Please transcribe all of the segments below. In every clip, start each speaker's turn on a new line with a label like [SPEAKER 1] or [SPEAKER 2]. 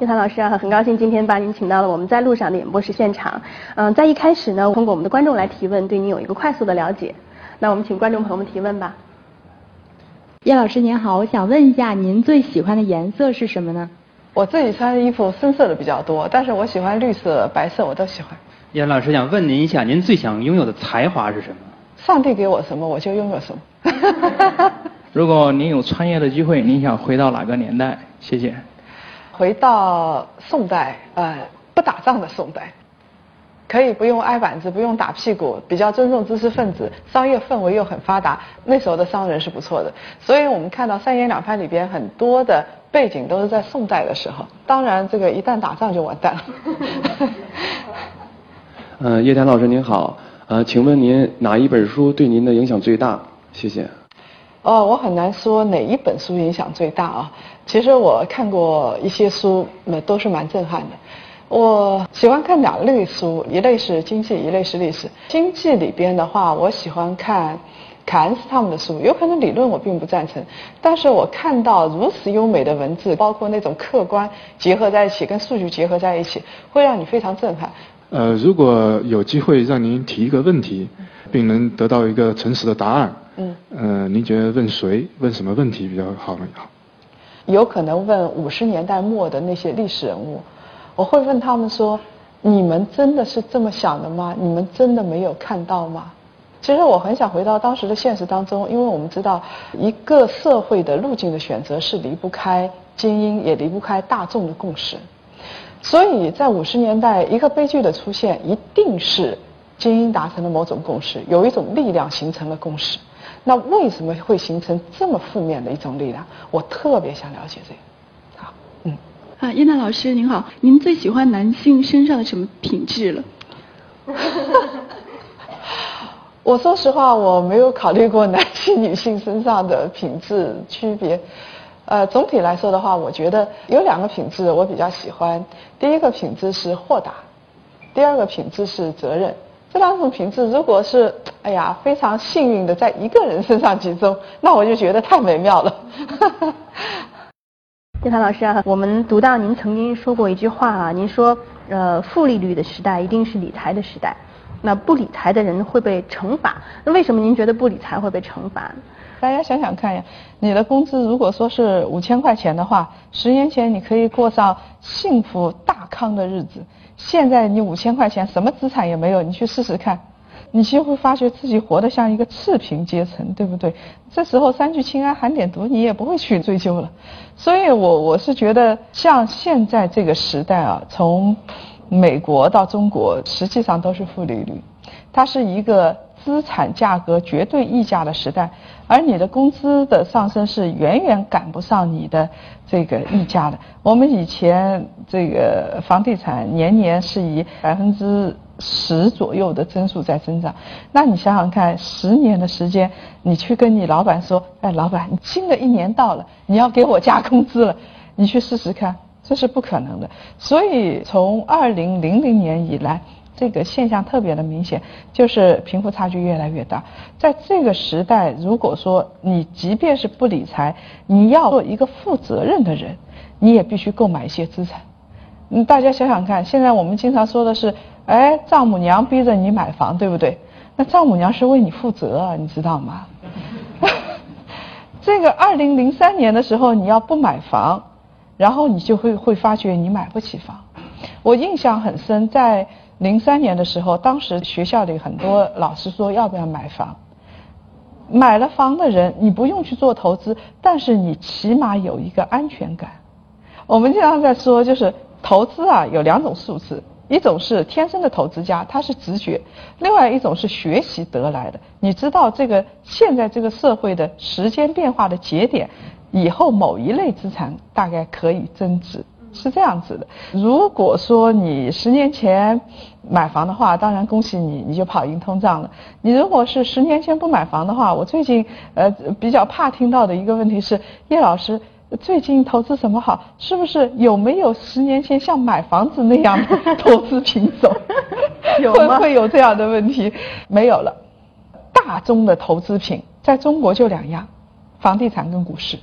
[SPEAKER 1] 叶檀老师啊，很高兴今天把您请到了我们在路上的演播室现场。嗯，在一开始呢，通过我们的观众来提问，对您有一个快速的了解。那我们请观众朋友们提问吧。
[SPEAKER 2] 叶老师您好，我想问一下，您最喜欢的颜色是什么呢？
[SPEAKER 3] 我自己穿的衣服深色的比较多，但是我喜欢绿色、白色，我都喜欢。
[SPEAKER 4] 叶老师想问您一下，您最想拥有的才华是什么？
[SPEAKER 3] 上帝给我什么，我就拥有什么。
[SPEAKER 5] 如果您有穿越的机会，您想回到哪个年代？谢谢。
[SPEAKER 3] 回到宋代，呃，不打仗的宋代，可以不用挨板子，不用打屁股，比较尊重知识分子，商业氛围又很发达，那时候的商人是不错的。所以我们看到三言两拍里边很多的背景都是在宋代的时候。当然，这个一旦打仗就完蛋了。
[SPEAKER 6] 嗯，叶檀老师您好，呃，请问您哪一本书对您的影响最大？谢谢。
[SPEAKER 3] 哦，我很难说哪一本书影响最大啊。其实我看过一些书，那都是蛮震撼的。我喜欢看两类书，一类是经济，一类是历史。经济里边的话，我喜欢看凯恩斯他们的书。有可能理论我并不赞成，但是我看到如此优美的文字，包括那种客观结合在一起，跟数据结合在一起，会让你非常震撼。
[SPEAKER 7] 呃，如果有机会让您提一个问题，并能得到一个诚实的答案。嗯，呃，您觉得问谁问什么问题比较好呢？好，
[SPEAKER 3] 有可能问五十年代末的那些历史人物，我会问他们说：你们真的是这么想的吗？你们真的没有看到吗？其实我很想回到当时的现实当中，因为我们知道一个社会的路径的选择是离不开精英，也离不开大众的共识。所以在五十年代，一个悲剧的出现，一定是精英达成了某种共识，有一种力量形成了共识。那为什么会形成这么负面的一种力量？我特别想了解这个。好，
[SPEAKER 2] 嗯。啊，叶娜老师您好，您最喜欢男性身上的什么品质了？
[SPEAKER 3] 我说实话，我没有考虑过男性、女性身上的品质区别。呃，总体来说的话，我觉得有两个品质我比较喜欢。第一个品质是豁达，第二个品质是责任。这两种品质，如果是哎呀非常幸运的在一个人身上集中，那我就觉得太美妙了。
[SPEAKER 1] 叶檀老师啊，我们读到您曾经说过一句话啊，您说呃负利率的时代一定是理财的时代，那不理财的人会被惩罚。那为什么您觉得不理财会被惩罚？
[SPEAKER 3] 大家想想看呀，你的工资如果说是五千块钱的话，十年前你可以过上幸福大康的日子。现在你五千块钱什么资产也没有，你去试试看，你就会发觉自己活得像一个次贫阶层，对不对？这时候三聚氰胺含碘毒你也不会去追究了。所以我我是觉得，像现在这个时代啊，从美国到中国，实际上都是负利率，它是一个。资产价格绝对溢价的时代，而你的工资的上升是远远赶不上你的这个溢价的。我们以前这个房地产年年是以百分之十左右的增速在增长，那你想想看，十年的时间，你去跟你老板说，哎，老板，新的一年到了，你要给我加工资了，你去试试看，这是不可能的。所以从二零零零年以来。这个现象特别的明显，就是贫富差距越来越大。在这个时代，如果说你即便是不理财，你要做一个负责任的人，你也必须购买一些资产。嗯，大家想想看，现在我们经常说的是，哎，丈母娘逼着你买房，对不对？那丈母娘是为你负责，你知道吗？这个二零零三年的时候，你要不买房，然后你就会会发觉你买不起房。我印象很深，在。零三年的时候，当时学校里很多老师说要不要买房。买了房的人，你不用去做投资，但是你起码有一个安全感。我们经常在说，就是投资啊，有两种素质，一种是天生的投资家，他是直觉；另外一种是学习得来的。你知道这个现在这个社会的时间变化的节点，以后某一类资产大概可以增值。是这样子的，如果说你十年前买房的话，当然恭喜你，你就跑赢通胀了。你如果是十年前不买房的话，我最近呃比较怕听到的一个问题是，叶老师最近投资什么好？是不是有没有十年前像买房子那样的投资品种？
[SPEAKER 1] 有
[SPEAKER 3] 会会有这样的问题？没有了，大宗的投资品在中国就两样，房地产跟股市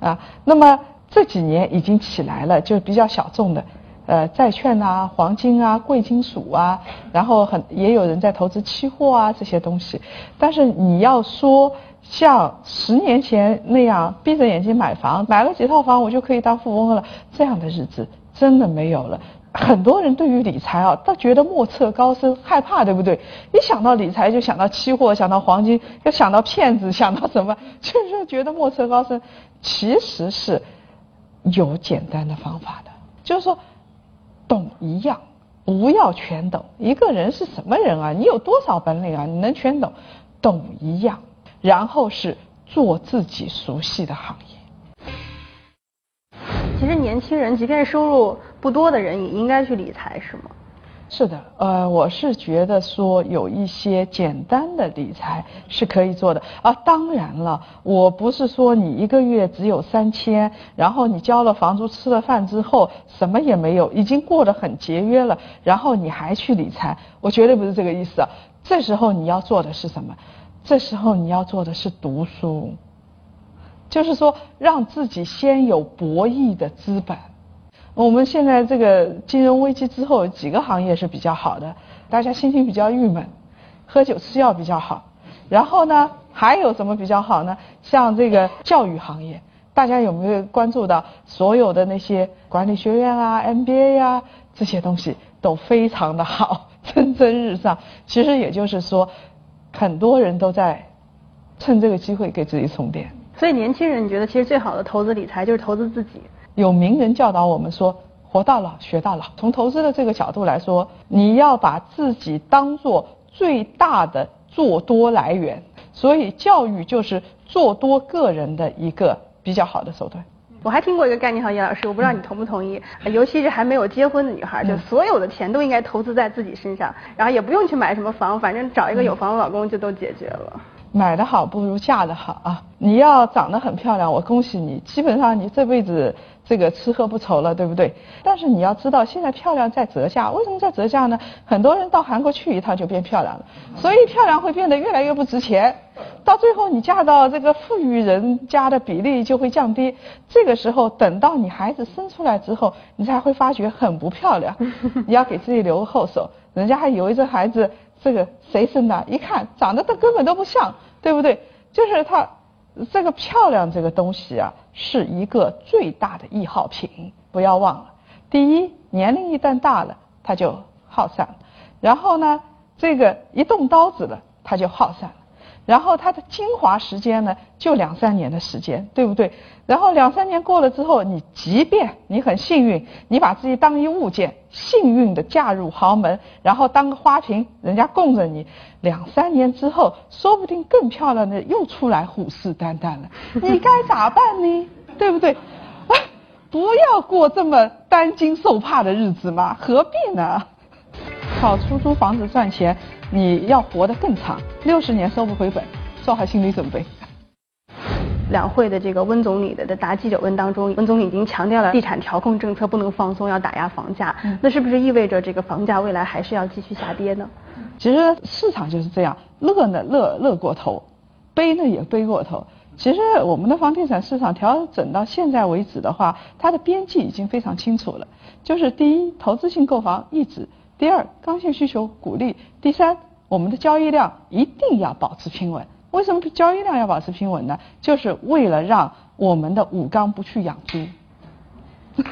[SPEAKER 3] 啊。那么。这几年已经起来了，就比较小众的，呃，债券啊、黄金啊、贵金属啊，然后很也有人在投资期货啊这些东西。但是你要说像十年前那样闭着眼睛买房，买了几套房我就可以当富翁了，这样的日子真的没有了。很多人对于理财啊，都觉得莫测高深，害怕，对不对？一想到理财就想到期货，想到黄金，又想到骗子，想到什么，就是觉得莫测高深。其实是有简单的方法的，就是说懂一样，不要全懂。一个人是什么人啊？你有多少本领啊？你能全懂？懂一样，然后是做自己熟悉的行业。
[SPEAKER 1] 其实年轻人，即便收入不多的人，也应该去理财，是吗？
[SPEAKER 3] 是的，呃，我是觉得说有一些简单的理财是可以做的啊。当然了，我不是说你一个月只有三千，然后你交了房租、吃了饭之后什么也没有，已经过得很节约了，然后你还去理财，我绝对不是这个意思。这时候你要做的是什么？这时候你要做的是读书。就是说，让自己先有博弈的资本。我们现在这个金融危机之后，几个行业是比较好的，大家心情比较郁闷，喝酒吃药比较好。然后呢，还有什么比较好呢？像这个教育行业，大家有没有关注到所有的那些管理学院啊、MBA 呀这些东西都非常的好，蒸蒸日上。其实也就是说，很多人都在趁这个机会给自己充电。
[SPEAKER 1] 所以年轻人，你觉得其实最好的投资理财就是投资自己。
[SPEAKER 3] 有名人教导我们说，活到老学到老。从投资的这个角度来说，你要把自己当做最大的做多来源。所以教育就是做多个人的一个比较好的手段。
[SPEAKER 1] 我还听过一个概念哈，叶老师，我不知道你同不同意。尤其是还没有结婚的女孩，就所有的钱都应该投资在自己身上，然后也不用去买什么房，反正找一个有房的老公就都解决了。
[SPEAKER 3] 买的好不如嫁的好啊！你要长得很漂亮，我恭喜你，基本上你这辈子这个吃喝不愁了，对不对？但是你要知道，现在漂亮在折价，为什么在折价呢？很多人到韩国去一趟就变漂亮了，所以漂亮会变得越来越不值钱。到最后你嫁到这个富裕人家的比例就会降低。这个时候等到你孩子生出来之后，你才会发觉很不漂亮。你要给自己留个后手，人家还以为这孩子。这个谁生的？一看长得都根本都不像，对不对？就是他这个漂亮这个东西啊，是一个最大的易耗品，不要忘了。第一，年龄一旦大了，它就耗散了；然后呢，这个一动刀子了，它就耗散了。然后它的精华时间呢，就两三年的时间，对不对？然后两三年过了之后，你即便你很幸运，你把自己当一物件，幸运的嫁入豪门，然后当个花瓶，人家供着你，两三年之后，说不定更漂亮的又出来虎视眈眈了，你该咋办呢？对不对？啊，不要过这么担惊受怕的日子嘛，何必呢？靠出租房子赚钱。你要活得更长，六十年收不回本，做好心理准备。
[SPEAKER 1] 两会的这个温总理的的答记者问当中，温总理已经强调了地产调控政策不能放松，要打压房价。那是不是意味着这个房价未来还是要继续下跌呢？
[SPEAKER 3] 其实市场就是这样，乐呢乐乐过头，悲呢也悲过头。其实我们的房地产市场调整到现在为止的话，它的边际已经非常清楚了，就是第一，投资性购房一直。第二，刚性需求鼓励；第三，我们的交易量一定要保持平稳。为什么交易量要保持平稳呢？就是为了让我们的武钢不去养猪。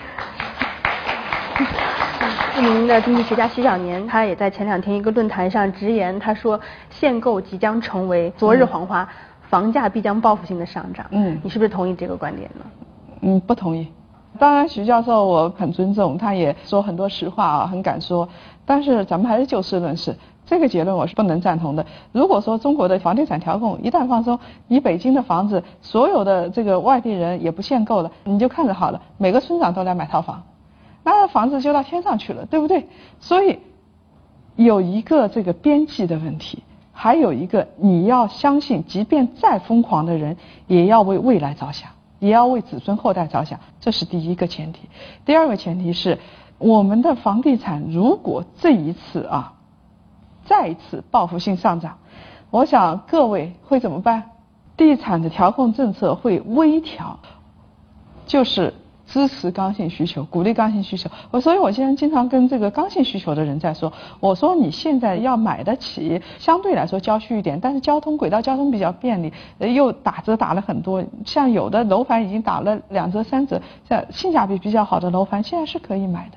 [SPEAKER 1] 著名的经济学家徐小年，他也在前两天一个论坛上直言，他说限购即将成为昨日黄花，房价必将报复性的上涨。嗯，你是不是同意这个观点呢？
[SPEAKER 3] 嗯，不同意。当然，徐教授我很尊重，他也说很多实话啊，很敢说。但是咱们还是就事论事，这个结论我是不能赞同的。如果说中国的房地产调控一旦放松，你北京的房子所有的这个外地人也不限购了，你就看着好了，每个村长都来买套房，那房子就到天上去了，对不对？所以有一个这个边际的问题，还有一个你要相信，即便再疯狂的人，也要为未来着想。也要为子孙后代着想，这是第一个前提。第二个前提是，我们的房地产如果这一次啊，再一次报复性上涨，我想各位会怎么办？地产的调控政策会微调，就是支持刚性需求，鼓励刚性需求。我所以，我现在经常跟这个刚性需求的人在说，我说你现在要买得起，相对来说郊区一点，但是交通轨道交通比较便利，又打折打了很多，像有的楼盘已经打了两折三折，像性价比比较好的楼盘，现在是可以买的。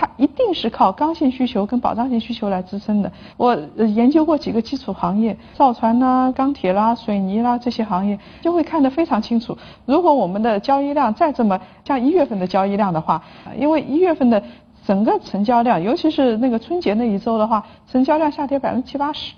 [SPEAKER 3] 它一定是靠刚性需求跟保障性需求来支撑的。我研究过几个基础行业，造船啦、钢铁啦、水泥啦这些行业，就会看得非常清楚。如果我们的交易量再这么像一月份的交易量的话，因为一月份的整个成交量，尤其是那个春节那一周的话，成交量下跌百分之七八十，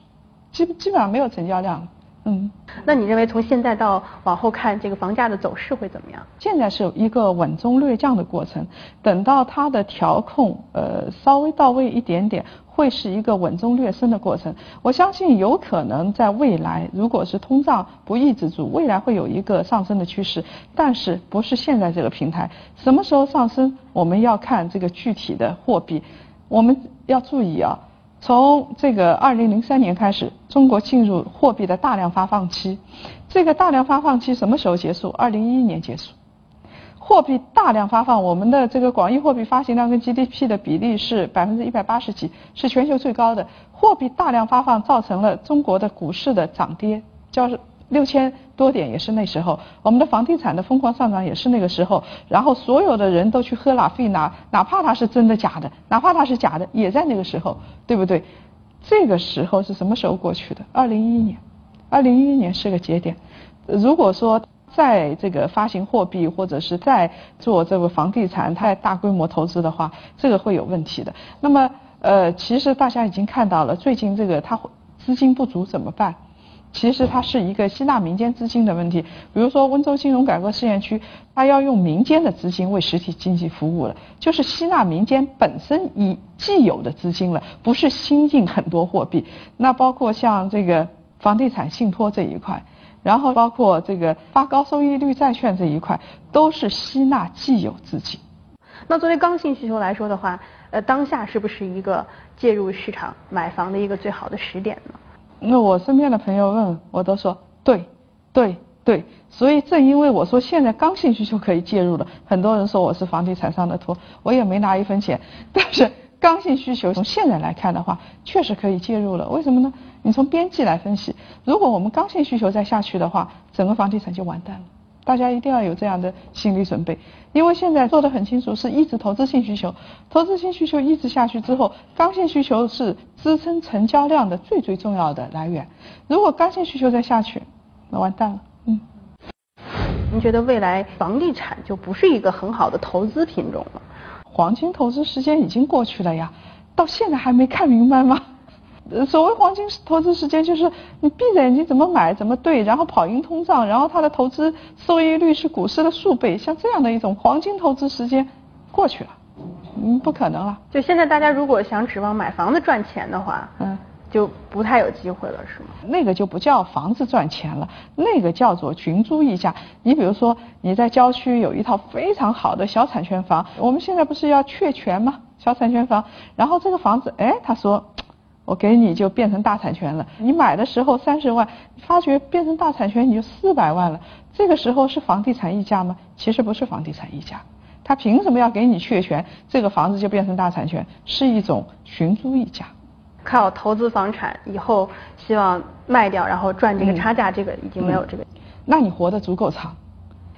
[SPEAKER 3] 基基本上没有成交量。
[SPEAKER 1] 嗯，那你认为从现在到往后看，这个房价的走势会怎么样？
[SPEAKER 3] 现在是一个稳中略降的过程，等到它的调控呃稍微到位一点点，会是一个稳中略升的过程。我相信有可能在未来，如果是通胀不抑制住，未来会有一个上升的趋势，但是不是现在这个平台。什么时候上升，我们要看这个具体的货币，我们要注意啊。从这个二零零三年开始，中国进入货币的大量发放期。这个大量发放期什么时候结束？二零一一年结束。货币大量发放，我们的这个广义货币发行量跟 GDP 的比例是百分之一百八十几，是全球最高的。货币大量发放造成了中国的股市的涨跌，叫。六千多点也是那时候，我们的房地产的疯狂上涨也是那个时候，然后所有的人都去喝拉菲，拿哪怕它是真的假的，哪怕它是假的，也在那个时候，对不对？这个时候是什么时候过去的？二零一一年，二零一一年是个节点。如果说在这个发行货币或者是在做这个房地产太大规模投资的话，这个会有问题的。那么呃，其实大家已经看到了，最近这个它资金不足怎么办？其实它是一个吸纳民间资金的问题，比如说温州金融改革试验区，它要用民间的资金为实体经济服务了，就是吸纳民间本身已既有的资金了，不是新印很多货币。那包括像这个房地产信托这一块，然后包括这个发高收益率债券这一块，都是吸纳既有资金。
[SPEAKER 1] 那作为刚性需求来说的话，呃，当下是不是一个介入市场买房的一个最好的时点呢？
[SPEAKER 3] 那我身边的朋友问我都说对，对对，所以正因为我说现在刚性需求可以介入了，很多人说我是房地产上的托，我也没拿一分钱，但是刚性需求从现在来看的话，确实可以介入了。为什么呢？你从边际来分析，如果我们刚性需求再下去的话，整个房地产就完蛋了。大家一定要有这样的心理准备，因为现在做的很清楚，是抑制投资性需求，投资性需求抑制下去之后，刚性需求是支撑成交量的最最重要的来源。如果刚性需求再下去，那完蛋了。嗯。
[SPEAKER 1] 您觉得未来房地产就不是一个很好的投资品种了？
[SPEAKER 3] 黄金投资时间已经过去了呀，到现在还没看明白吗？所谓黄金投资时间，就是你闭着眼睛怎么买怎么对，然后跑赢通胀，然后它的投资收益率是股市的数倍，像这样的一种黄金投资时间过去了，嗯，不可能了。
[SPEAKER 1] 就现在大家如果想指望买房子赚钱的话，嗯，就不太有机会了，是吗？
[SPEAKER 3] 那个就不叫房子赚钱了，那个叫做群租溢价。你比如说你在郊区有一套非常好的小产权房，我们现在不是要确权吗？小产权房，然后这个房子，哎，他说。我给你就变成大产权了。你买的时候三十万，发觉变成大产权你就四百万了。这个时候是房地产溢价吗？其实不是房地产溢价，他凭什么要给你确权？这个房子就变成大产权，是一种寻租溢价。
[SPEAKER 1] 靠投资房产以后希望卖掉然后赚这个差价，这个已经没有这个。
[SPEAKER 3] 那你活得足够长。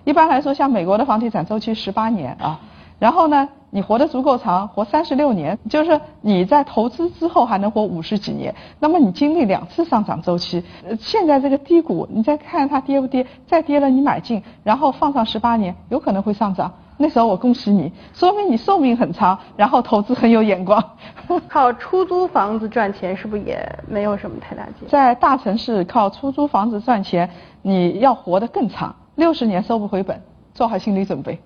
[SPEAKER 3] 一般来说，像美国的房地产周期十八年啊，然后呢？你活得足够长，活三十六年，就是你在投资之后还能活五十几年。那么你经历两次上涨周期，现在这个低谷，你再看它跌不跌，再跌了你买进，然后放上十八年，有可能会上涨。那时候我恭喜你，说明你寿命很长，然后投资很有眼光。
[SPEAKER 1] 靠出租房子赚钱是不是也没有什么太大劲？
[SPEAKER 3] 在大城市靠出租房子赚钱，你要活得更长，六十年收不回本，做好心理准备。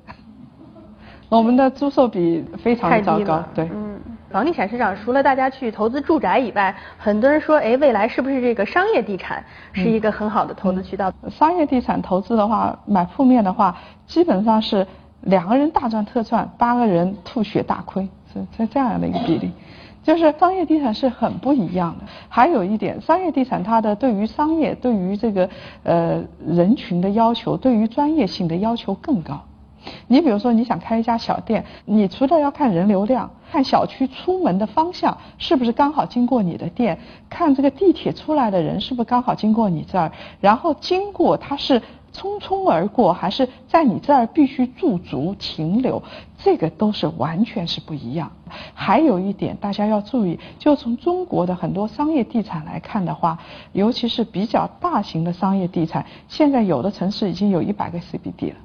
[SPEAKER 3] 我们的租售比非常糟糕，对。
[SPEAKER 1] 嗯，房地产市场除了大家去投资住宅以外，很多人说，哎，未来是不是这个商业地产是一个很好的投资渠道？
[SPEAKER 3] 商业地产投资的话，买铺面的话，基本上是两个人大赚特赚，八个人吐血大亏，是是这样的一个比例。就是商业地产是很不一样的。还有一点，商业地产它的对于商业、对于这个呃人群的要求，对于专业性的要求更高。你比如说，你想开一家小店，你除了要看人流量，看小区出门的方向是不是刚好经过你的店，看这个地铁出来的人是不是刚好经过你这儿，然后经过它是。匆匆而过，还是在你这儿必须驻足停留，这个都是完全是不一样。还有一点大家要注意，就从中国的很多商业地产来看的话，尤其是比较大型的商业地产，现在有的城市已经有一百个 CBD 了。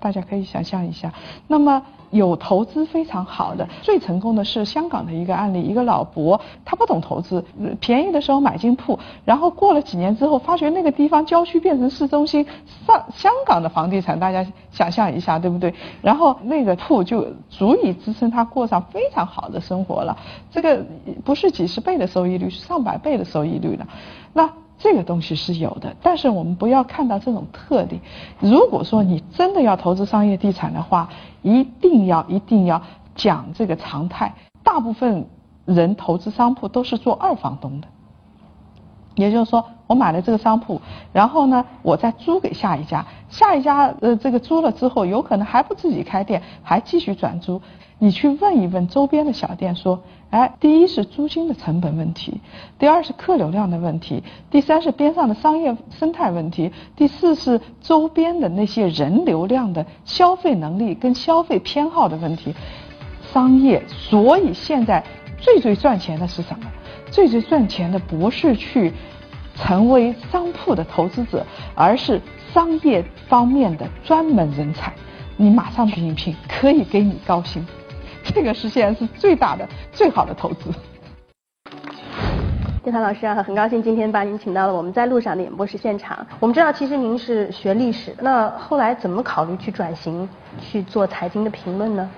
[SPEAKER 3] 大家可以想象一下，那么有投资非常好的，最成功的是香港的一个案例，一个老伯，他不懂投资，便宜的时候买进铺，然后过了几年之后，发觉那个地方郊区变成市中心，上香港的房地产，大家想象一下，对不对？然后那个铺就足以支撑他过上非常好的生活了，这个不是几十倍的收益率，是上百倍的收益率了，那。这个东西是有的，但是我们不要看到这种特例。如果说你真的要投资商业地产的话，一定要一定要讲这个常态。大部分人投资商铺都是做二房东的，也就是说，我买了这个商铺，然后呢，我再租给下一家，下一家呃这个租了之后，有可能还不自己开店，还继续转租。你去问一问周边的小店说。哎，第一是租金的成本问题，第二是客流量的问题，第三是边上的商业生态问题，第四是周边的那些人流量的消费能力跟消费偏好的问题。商业，所以现在最最赚钱的是什么？最最赚钱的不是去成为商铺的投资者，而是商业方面的专门人才。你马上去应聘，可以给你高薪。这个是现在是最大的、最好的投资。
[SPEAKER 1] 叶檀老师啊，很高兴今天把您请到了我们在路上的演播室现场。我们知道，其实您是学历史，那后来怎么考虑去转型去做财经的评论呢？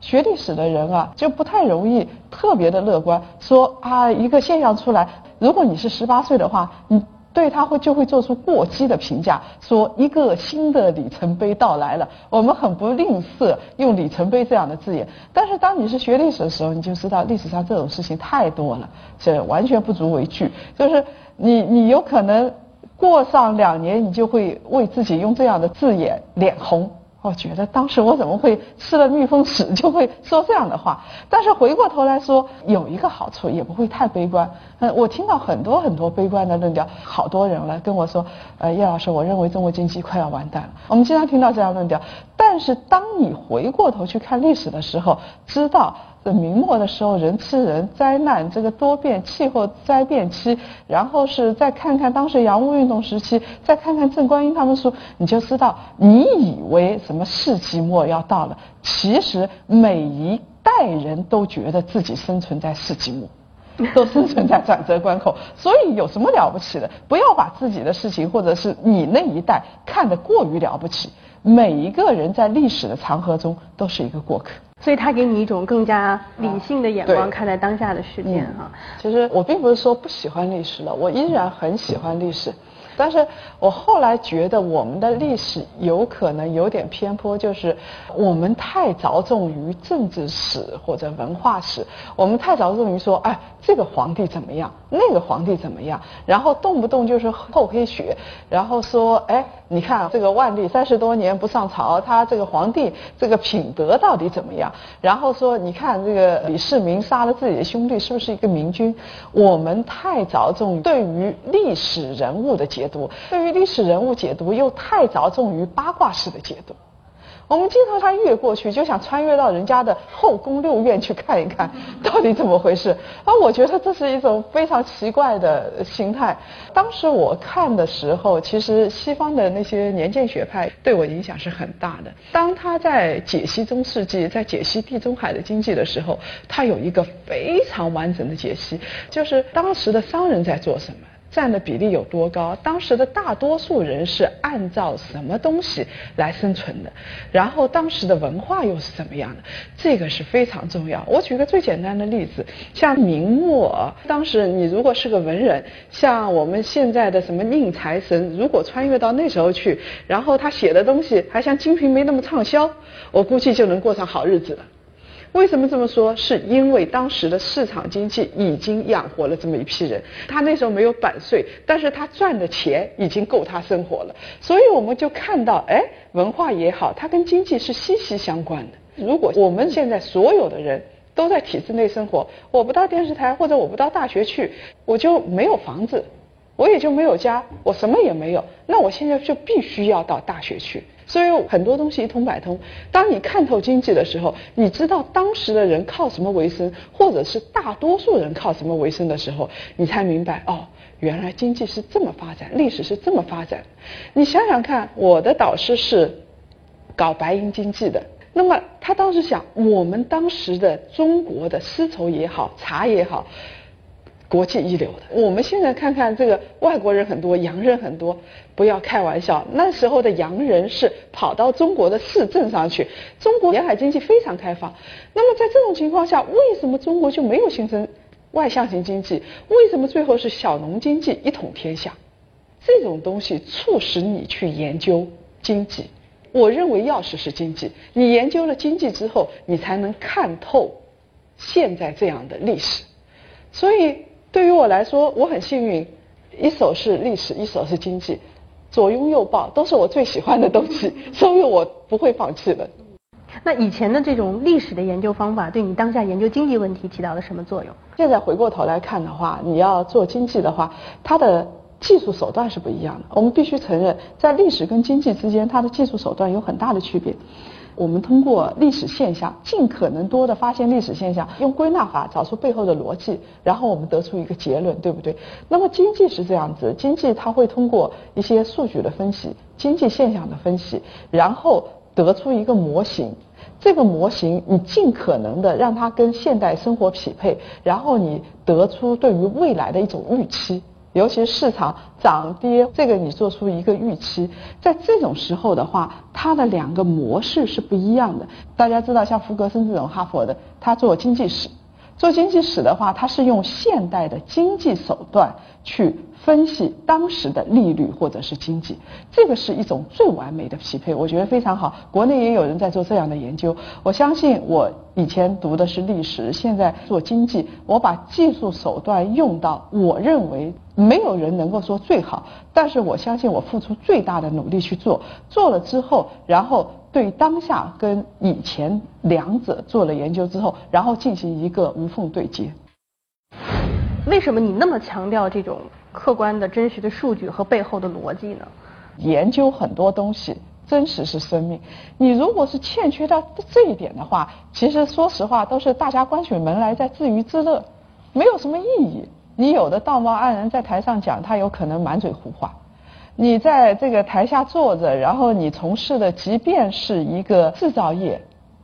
[SPEAKER 3] 学历史的人啊，就不太容易特别的乐观，说啊一个现象出来，如果你是十八岁的话，你。对他会就会做出过激的评价，说一个新的里程碑到来了。我们很不吝啬用里程碑这样的字眼。但是当你是学历史的时候，你就知道历史上这种事情太多了，这完全不足为惧。就是你你有可能过上两年，你就会为自己用这样的字眼脸红。我觉得当时我怎么会吃了蜜蜂屎就会说这样的话？但是回过头来说，有一个好处，也不会太悲观。嗯，我听到很多很多悲观的论调，好多人来跟我说，呃，叶老师，我认为中国经济快要完蛋了。我们经常听到这样论调，但是当你回过头去看历史的时候，知道。这明末的时候，人吃人，灾难这个多变，气候灾变期，然后是再看看当时洋务运动时期，再看看郑观音他们说，你就知道，你以为什么世纪末要到了，其实每一代人都觉得自己生存在世纪末，都生存在转折关口，所以有什么了不起的？不要把自己的事情或者是你那一代看得过于了不起，每一个人在历史的长河中都是一个过客。
[SPEAKER 1] 所以他给你一种更加理性的眼光看待当下的事件哈。
[SPEAKER 3] 其实我并不是说不喜欢历史了，我依然很喜欢历史。但是我后来觉得我们的历史有可能有点偏颇，就是我们太着重于政治史或者文化史，我们太着重于说，哎，这个皇帝怎么样，那个皇帝怎么样，然后动不动就是厚黑学，然后说，哎，你看这个万历三十多年不上朝，他这个皇帝这个品德到底怎么样？然后说，你看这个李世民杀了自己的兄弟，是不是一个明君？我们太着重对于历史人物的解。读对于历史人物解读又太着重于八卦式的解读，我们经常穿越过去，就想穿越到人家的后宫六院去看一看到底怎么回事。啊我觉得这是一种非常奇怪的心态。当时我看的时候，其实西方的那些年鉴学派对我影响是很大的。当他在解析中世纪，在解析地中海的经济的时候，他有一个非常完整的解析，就是当时的商人在做什么。占的比例有多高？当时的大多数人是按照什么东西来生存的？然后当时的文化又是怎么样的？这个是非常重要。我举个最简单的例子，像明末，当时你如果是个文人，像我们现在的什么宁财神，如果穿越到那时候去，然后他写的东西还像《金瓶梅》那么畅销，我估计就能过上好日子了。为什么这么说？是因为当时的市场经济已经养活了这么一批人，他那时候没有版税，但是他赚的钱已经够他生活了。所以我们就看到，哎，文化也好，它跟经济是息息相关的。如果我们现在所有的人都在体制内生活，我不到电视台或者我不到大学去，我就没有房子。我也就没有家，我什么也没有，那我现在就必须要到大学去。所以很多东西一通百通。当你看透经济的时候，你知道当时的人靠什么为生，或者是大多数人靠什么为生的时候，你才明白哦，原来经济是这么发展，历史是这么发展。你想想看，我的导师是搞白银经济的，那么他当时想，我们当时的中国的丝绸也好，茶也好。国际一流的，我们现在看看这个外国人很多，洋人很多，不要开玩笑。那时候的洋人是跑到中国的市镇上去，中国沿海经济非常开放。那么在这种情况下，为什么中国就没有形成外向型经济？为什么最后是小农经济一统天下？这种东西促使你去研究经济。我认为钥匙是经济。你研究了经济之后，你才能看透现在这样的历史。所以。对于我来说，我很幸运，一手是历史，一手是经济，左拥右抱，都是我最喜欢的东西，所以我不会放弃的。
[SPEAKER 1] 那以前的这种历史的研究方法，对你当下研究经济问题起到了什么作用？
[SPEAKER 3] 现在回过头来看的话，你要做经济的话，它的技术手段是不一样的。我们必须承认，在历史跟经济之间，它的技术手段有很大的区别。我们通过历史现象，尽可能多的发现历史现象，用归纳法找出背后的逻辑，然后我们得出一个结论，对不对？那么经济是这样子，经济它会通过一些数据的分析、经济现象的分析，然后得出一个模型。这个模型你尽可能的让它跟现代生活匹配，然后你得出对于未来的一种预期。尤其是市场涨跌，这个你做出一个预期，在这种时候的话，它的两个模式是不一样的。大家知道，像福格森这种哈佛的，他做经济史，做经济史的话，他是用现代的经济手段去。分析当时的利率或者是经济，这个是一种最完美的匹配，我觉得非常好。国内也有人在做这样的研究。我相信我以前读的是历史，现在做经济，我把技术手段用到我认为没有人能够说最好，但是我相信我付出最大的努力去做，做了之后，然后对当下跟以前两者做了研究之后，然后进行一个无缝对接。
[SPEAKER 1] 为什么你那么强调这种？客观的真实的数据和背后的逻辑呢？
[SPEAKER 3] 研究很多东西，真实是生命。你如果是欠缺到这一点的话，其实说实话都是大家关起门来在自娱自乐，没有什么意义。你有的道貌岸然在台上讲，他有可能满嘴胡话；你在这个台下坐着，然后你从事的即便是一个制造业，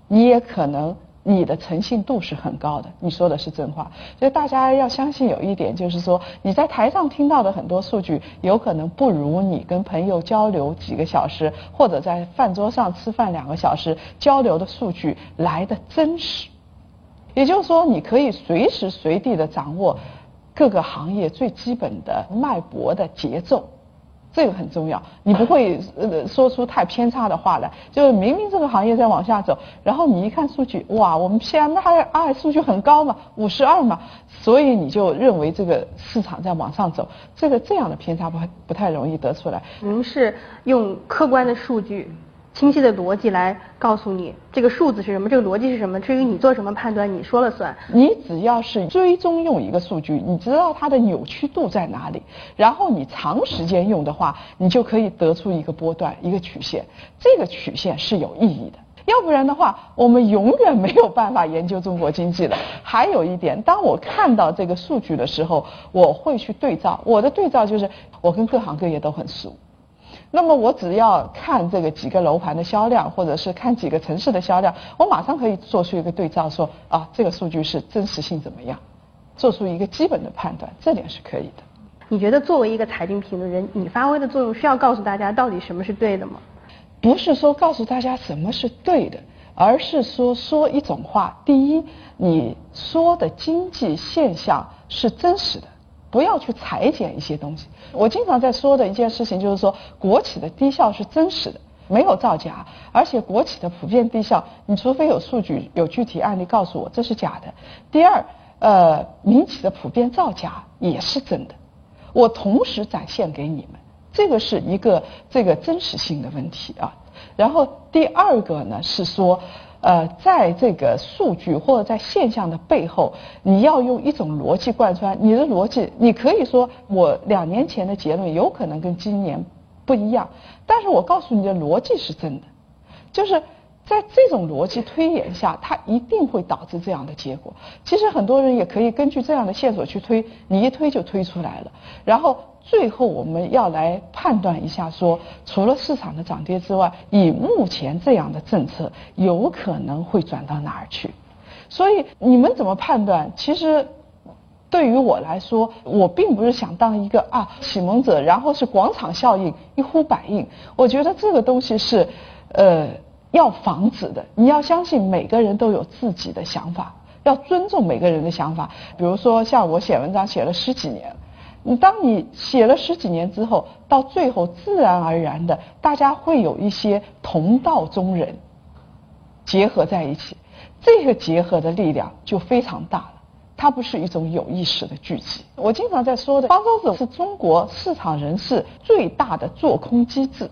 [SPEAKER 3] 你也可能。你的诚信度是很高的，你说的是真话，所以大家要相信有一点，就是说你在台上听到的很多数据，有可能不如你跟朋友交流几个小时，或者在饭桌上吃饭两个小时交流的数据来的真实。也就是说，你可以随时随地的掌握各个行业最基本的脉搏的节奏。这个很重要，你不会呃说出太偏差的话来。就是明明这个行业在往下走，然后你一看数据，哇，我们 PMI 数据很高嘛，五十二嘛，所以你就认为这个市场在往上走。这个这样的偏差不不太容易得出来。
[SPEAKER 1] 您是用客观的数据。清晰的逻辑来告诉你这个数字是什么，这个逻辑是什么。至于你做什么判断，你说了算。
[SPEAKER 3] 你只要是追踪用一个数据，你知道它的扭曲度在哪里，然后你长时间用的话，你就可以得出一个波段、一个曲线。这个曲线是有意义的，要不然的话，我们永远没有办法研究中国经济的。还有一点，当我看到这个数据的时候，我会去对照。我的对照就是我跟各行各业都很熟。那么我只要看这个几个楼盘的销量，或者是看几个城市的销量，我马上可以做出一个对照，说啊，这个数据是真实性怎么样，做出一个基本的判断，这点是可以的。
[SPEAKER 1] 你觉得作为一个财经评论人，你发挥的作用是要告诉大家到底什么是对的吗？
[SPEAKER 3] 不是说告诉大家什么是对的，而是说说一种话。第一，你说的经济现象是真实的。不要去裁剪一些东西。我经常在说的一件事情就是说，国企的低效是真实的，没有造假，而且国企的普遍低效，你除非有数据、有具体案例告诉我这是假的。第二，呃，民企的普遍造假也是真的，我同时展现给你们，这个是一个这个真实性的问题啊。然后第二个呢是说，呃，在这个数据或者在现象的背后，你要用一种逻辑贯穿。你的逻辑，你可以说我两年前的结论有可能跟今年不一样，但是我告诉你的逻辑是真的，就是在这种逻辑推演下，它一定会导致这样的结果。其实很多人也可以根据这样的线索去推，你一推就推出来了，然后。最后我们要来判断一下，说除了市场的涨跌之外，以目前这样的政策，有可能会转到哪儿去？所以你们怎么判断？其实对于我来说，我并不是想当一个啊启蒙者，然后是广场效应一呼百应。我觉得这个东西是呃要防止的。你要相信每个人都有自己的想法，要尊重每个人的想法。比如说像我写文章写了十几年。你当你写了十几年之后，到最后自然而然的，大家会有一些同道中人结合在一起，这个结合的力量就非常大了。它不是一种有意识的聚集。我经常在说的，方舟子是中国市场人士最大的做空机制。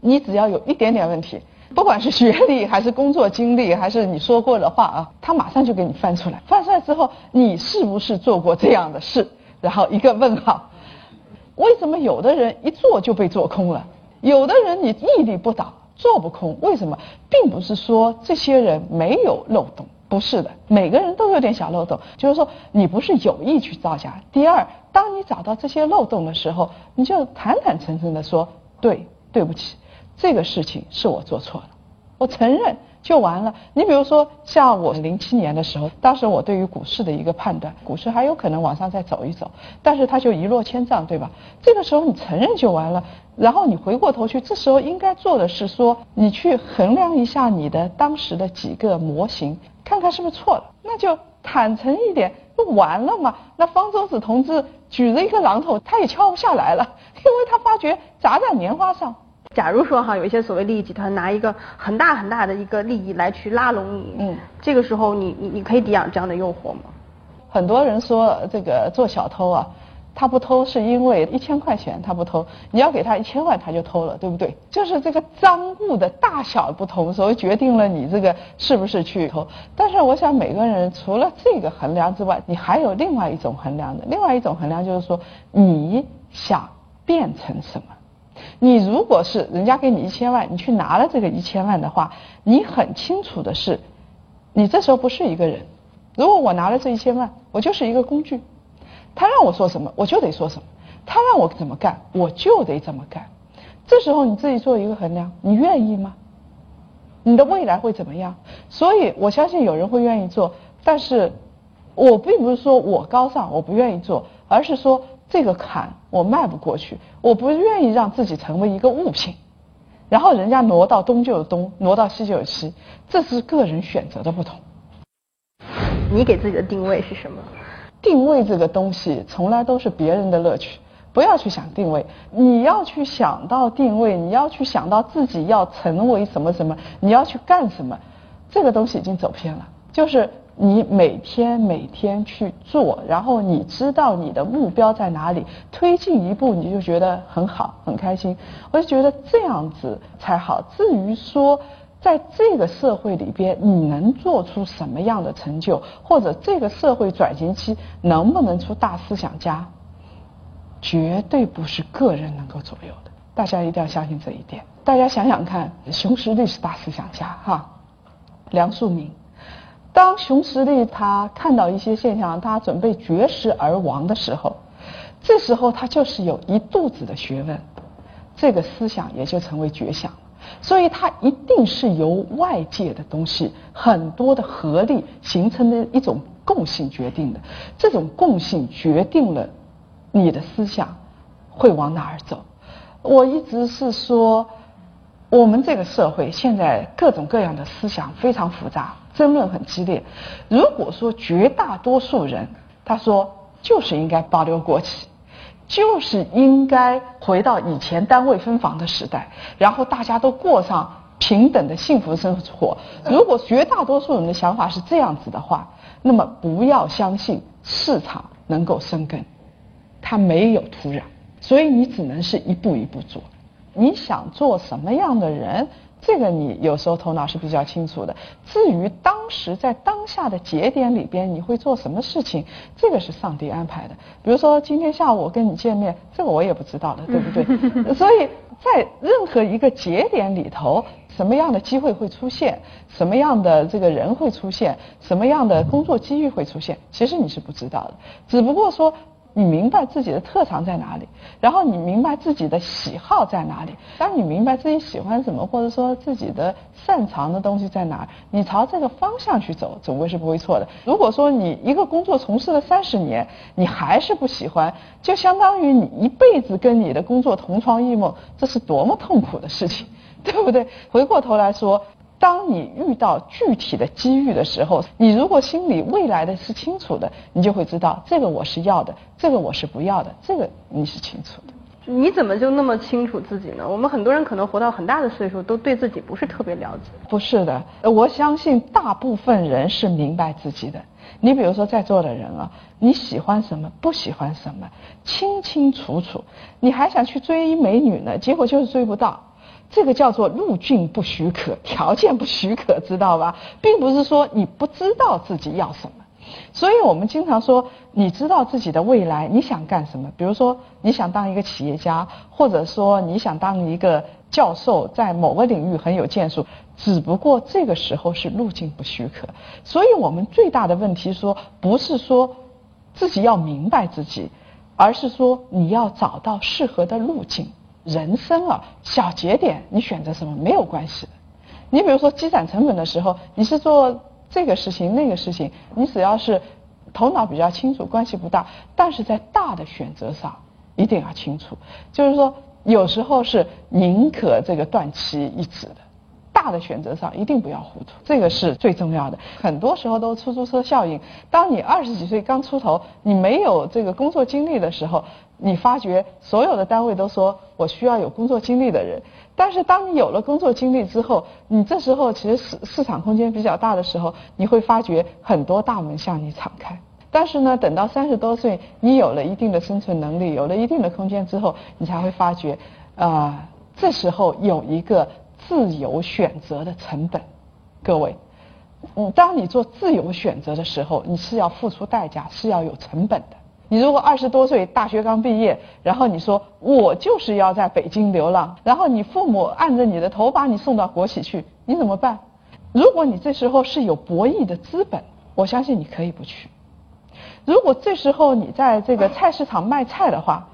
[SPEAKER 3] 你只要有一点点问题，不管是学历还是工作经历，还是你说过的话啊，他马上就给你翻出来。翻出来之后，你是不是做过这样的事？然后一个问号，为什么有的人一做就被做空了，有的人你屹立不倒做不空？为什么？并不是说这些人没有漏洞，不是的，每个人都有点小漏洞。就是说你不是有意去造假。第二，当你找到这些漏洞的时候，你就坦坦诚诚的说，对，对不起，这个事情是我做错了，我承认。就完了。你比如说，像我零七年的时候，当时我对于股市的一个判断，股市还有可能往上再走一走，但是它就一落千丈，对吧？这个时候你承认就完了，然后你回过头去，这时候应该做的是说，你去衡量一下你的当时的几个模型，看看是不是错了，那就坦诚一点，不完了嘛。那方舟子同志举着一个榔头，他也敲不下来了，因为他发觉砸在棉花上。
[SPEAKER 1] 假如说哈，有一些所谓利益集团拿一个很大很大的一个利益来去拉拢你，嗯，这个时候你你你可以抵挡这样的诱惑吗？
[SPEAKER 3] 很多人说这个做小偷啊，他不偷是因为一千块钱他不偷，你要给他一千万他就偷了，对不对？就是这个赃物的大小不同，所以决定了你这个是不是去偷。但是我想每个人除了这个衡量之外，你还有另外一种衡量的，另外一种衡量就是说你想变成什么。你如果是人家给你一千万，你去拿了这个一千万的话，你很清楚的是，你这时候不是一个人。如果我拿了这一千万，我就是一个工具，他让我说什么我就得说什么，他让我怎么干我就得怎么干。这时候你自己做一个衡量，你愿意吗？你的未来会怎么样？所以我相信有人会愿意做，但是我并不是说我高尚，我不愿意做，而是说。这个坎我迈不过去，我不愿意让自己成为一个物品，然后人家挪到东就有东，挪到西就有西，这是个人选择的不同。
[SPEAKER 1] 你给自己的定位是什么？
[SPEAKER 3] 定位这个东西从来都是别人的乐趣，不要去想定位。你要去想到定位，你要去想到自己要成为什么什么，你要去干什么，这个东西已经走偏了，就是。你每天每天去做，然后你知道你的目标在哪里，推进一步你就觉得很好，很开心。我就觉得这样子才好。至于说在这个社会里边你能做出什么样的成就，或者这个社会转型期能不能出大思想家，绝对不是个人能够左右的。大家一定要相信这一点。大家想想看，熊十力是大思想家哈，梁漱溟。当熊十力他看到一些现象，他准备绝食而亡的时候，这时候他就是有一肚子的学问，这个思想也就成为绝想，所以他一定是由外界的东西很多的合力形成的一种共性决定的，这种共性决定了你的思想会往哪儿走。我一直是说，我们这个社会现在各种各样的思想非常复杂。争论很激烈。如果说绝大多数人他说就是应该保留国企，就是应该回到以前单位分房的时代，然后大家都过上平等的幸福生活。如果绝大多数人的想法是这样子的话，那么不要相信市场能够生根，它没有土壤，所以你只能是一步一步做。你想做什么样的人？这个你有时候头脑是比较清楚的。至于当时在当下的节点里边你会做什么事情，这个是上帝安排的。比如说今天下午我跟你见面，这个我也不知道的，对不对？所以在任何一个节点里头，什么样的机会会出现，什么样的这个人会出现，什么样的工作机遇会出现，其实你是不知道的。只不过说。你明白自己的特长在哪里，然后你明白自己的喜好在哪里。当你明白自己喜欢什么，或者说自己的擅长的东西在哪，你朝这个方向去走，总归是不会错的。如果说你一个工作从事了三十年，你还是不喜欢，就相当于你一辈子跟你的工作同床异梦，这是多么痛苦的事情，对不对？回过头来说。当你遇到具体的机遇的时候，你如果心里未来的是清楚的，你就会知道这个我是要的，这个我是不要的，这个你是清楚的。
[SPEAKER 1] 你怎么就那么清楚自己呢？我们很多人可能活到很大的岁数，都对自己不是特别了解。
[SPEAKER 3] 不是的，我相信大部分人是明白自己的。你比如说在座的人啊，你喜欢什么，不喜欢什么，清清楚楚。你还想去追一美女呢，结果就是追不到。这个叫做路径不许可，条件不许可，知道吧？并不是说你不知道自己要什么。所以我们经常说，你知道自己的未来，你想干什么？比如说，你想当一个企业家，或者说你想当一个教授，在某个领域很有建树。只不过这个时候是路径不许可。所以我们最大的问题说，不是说自己要明白自己，而是说你要找到适合的路径。人生啊，小节点你选择什么没有关系的。你比如说积攒成本的时候，你是做这个事情那个事情，你只要是头脑比较清楚，关系不大。但是在大的选择上一定要清楚，就是说有时候是宁可这个断其一指的。大的选择上一定不要糊涂，这个是最重要的。很多时候都出租车效应。当你二十几岁刚出头，你没有这个工作经历的时候，你发觉所有的单位都说我需要有工作经历的人。但是当你有了工作经历之后，你这时候其实市市场空间比较大的时候，你会发觉很多大门向你敞开。但是呢，等到三十多岁，你有了一定的生存能力，有了一定的空间之后，你才会发觉，啊，这时候有一个。自由选择的成本，各位，嗯，当你做自由选择的时候，你是要付出代价，是要有成本的。你如果二十多岁，大学刚毕业，然后你说我就是要在北京流浪，然后你父母按着你的头把你送到国企去，你怎么办？如果你这时候是有博弈的资本，我相信你可以不去。如果这时候你在这个菜市场卖菜的话，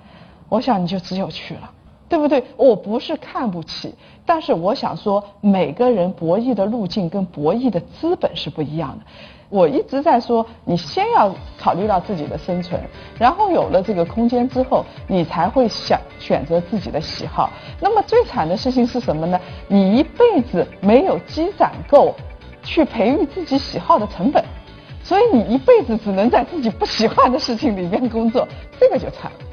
[SPEAKER 3] 我想你就只有去了。对不对？我不是看不起，但是我想说，每个人博弈的路径跟博弈的资本是不一样的。我一直在说，你先要考虑到自己的生存，然后有了这个空间之后，你才会想选择自己的喜好。那么最惨的事情是什么呢？你一辈子没有积攒够去培育自己喜好的成本，所以你一辈子只能在自己不喜欢的事情里面工作，这个就惨了。